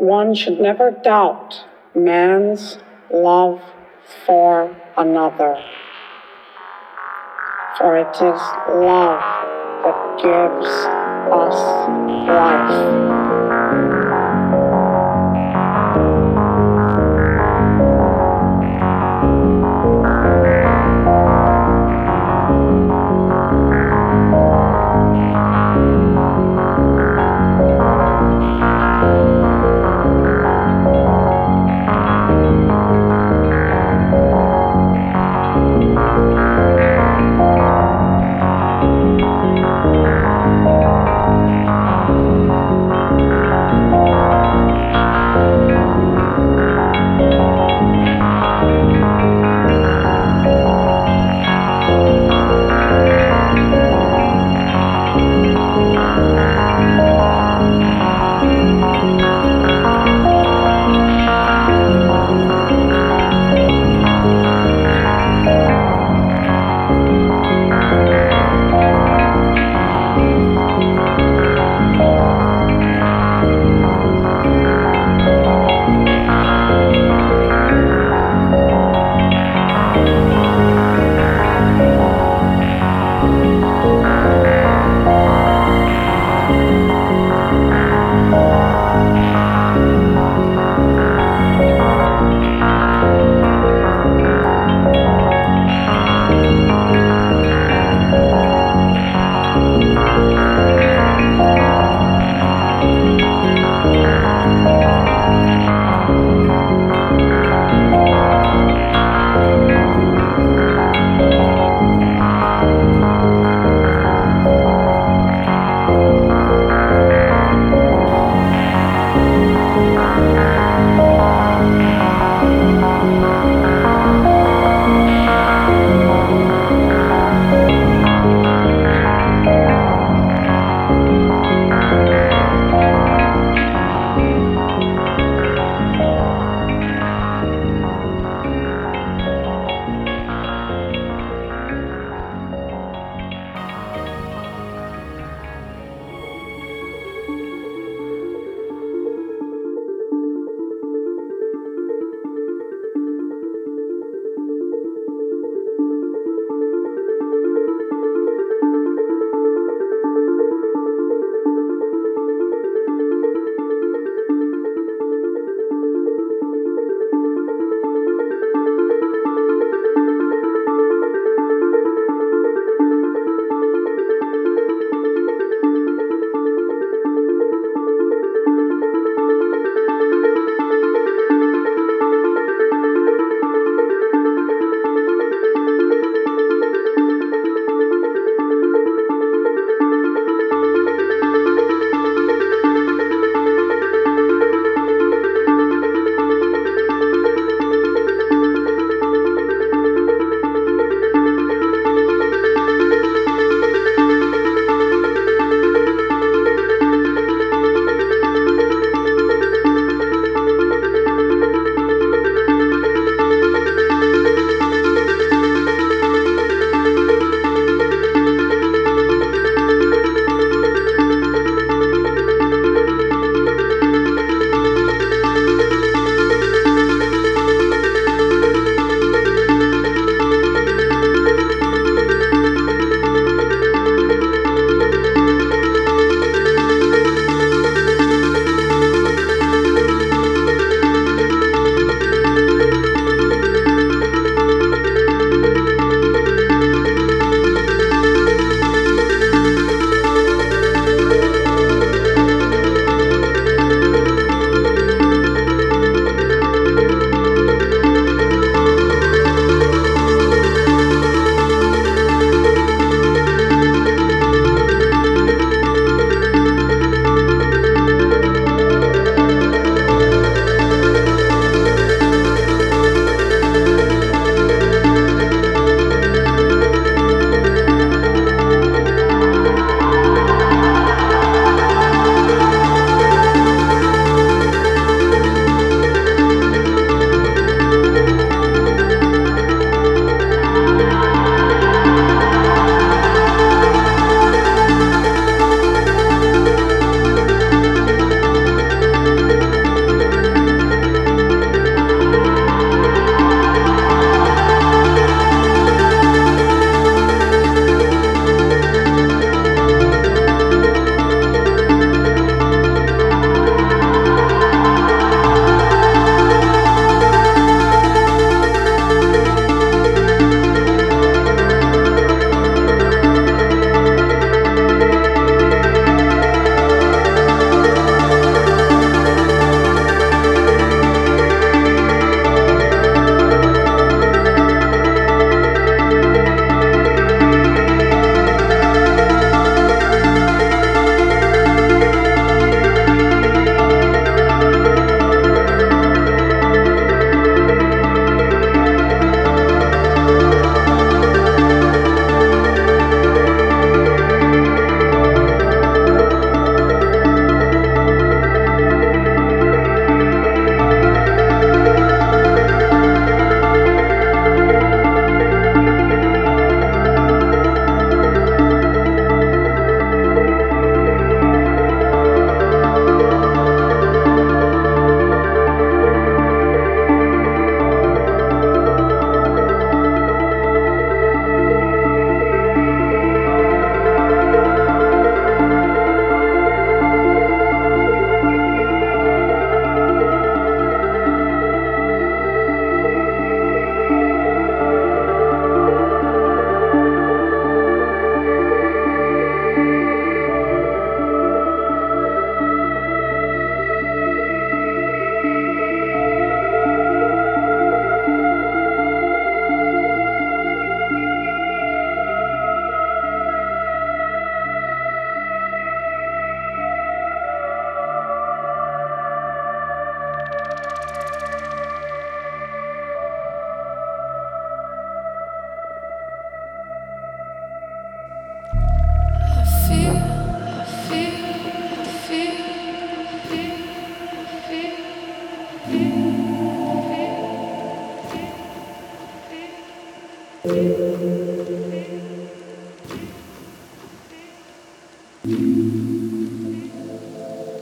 one should never doubt man's love for another. For it is love that gives us life.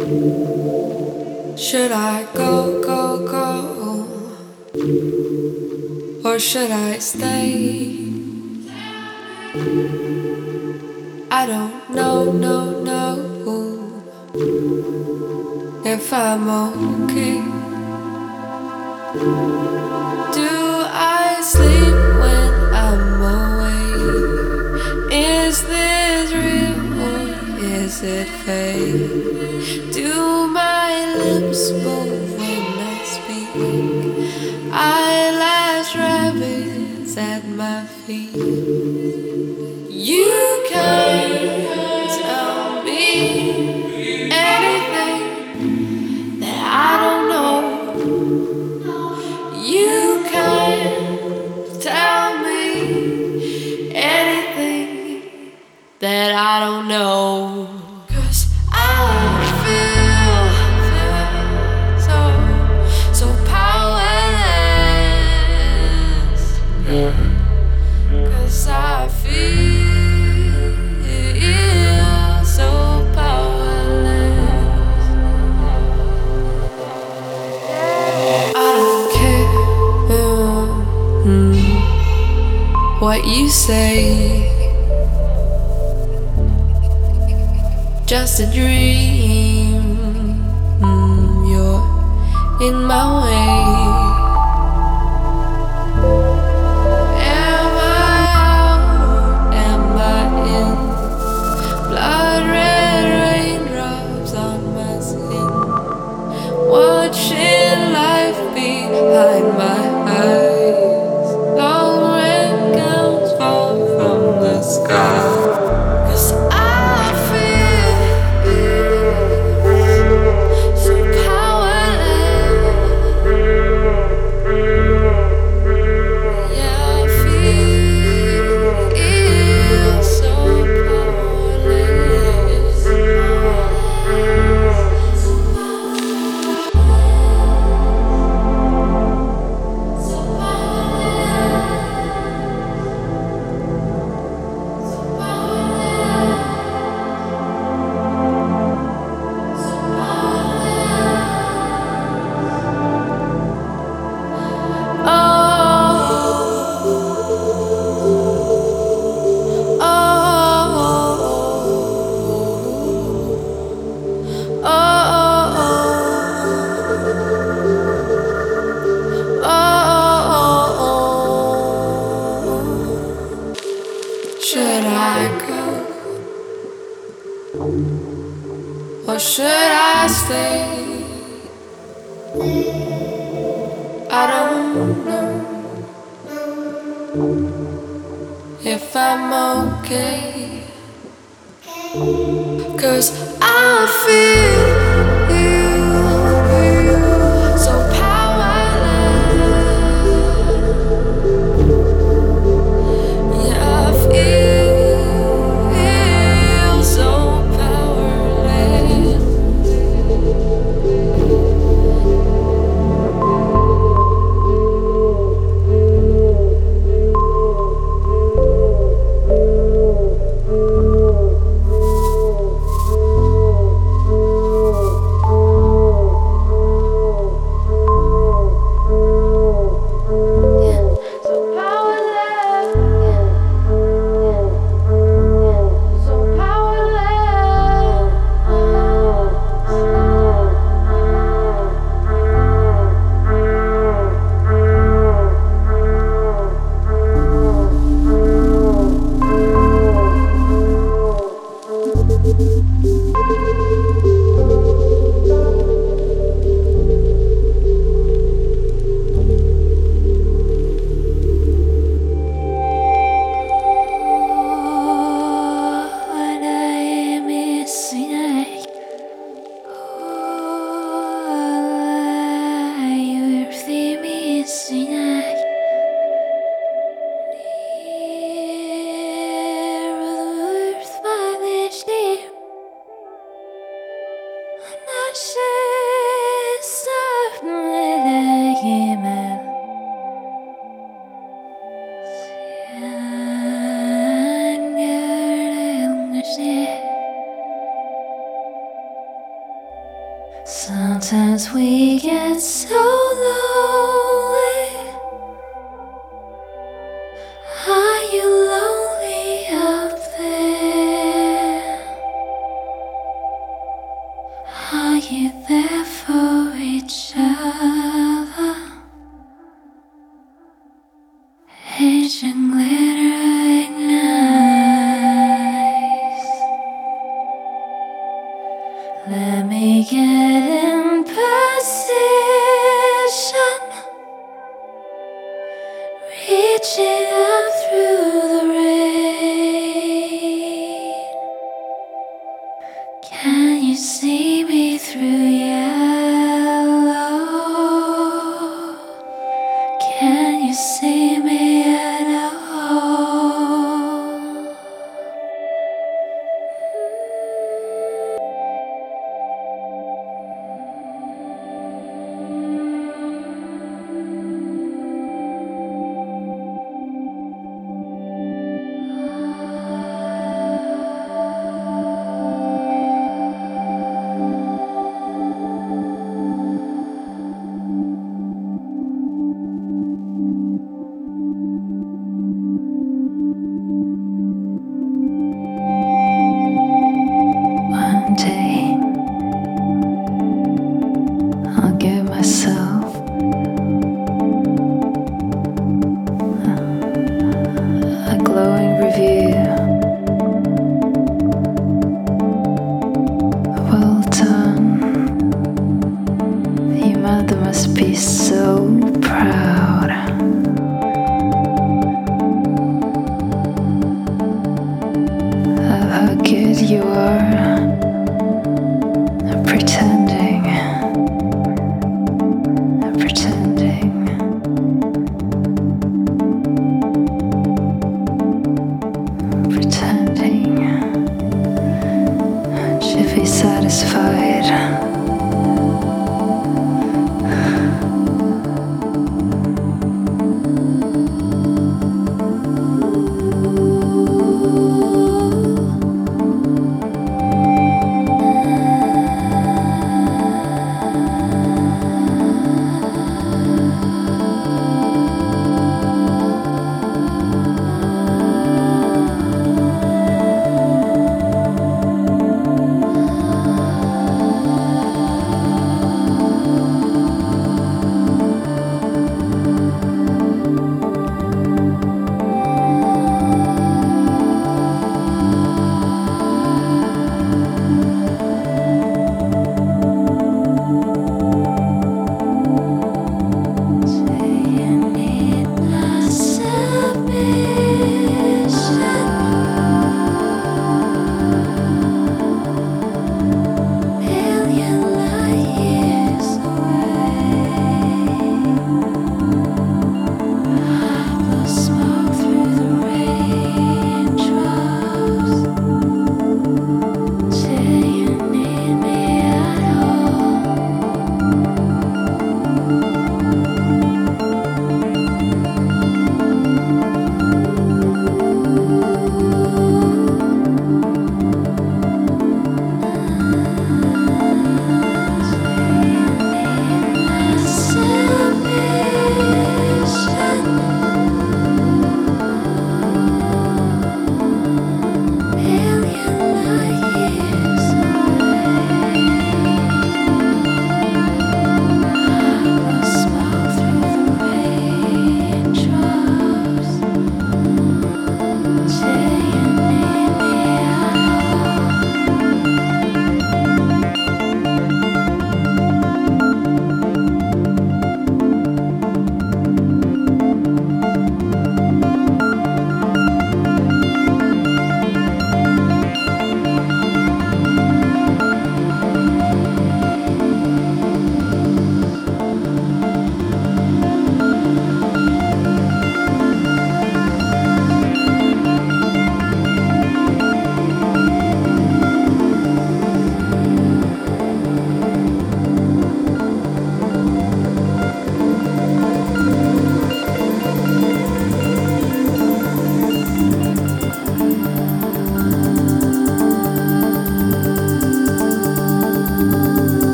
Should I go, go, go? Or should I stay? I don't know, no, no. If I'm okay. it fade? Do my lips move when I speak? Eyelash rabbits at my feet. just a dream. Reaching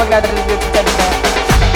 Upstairs.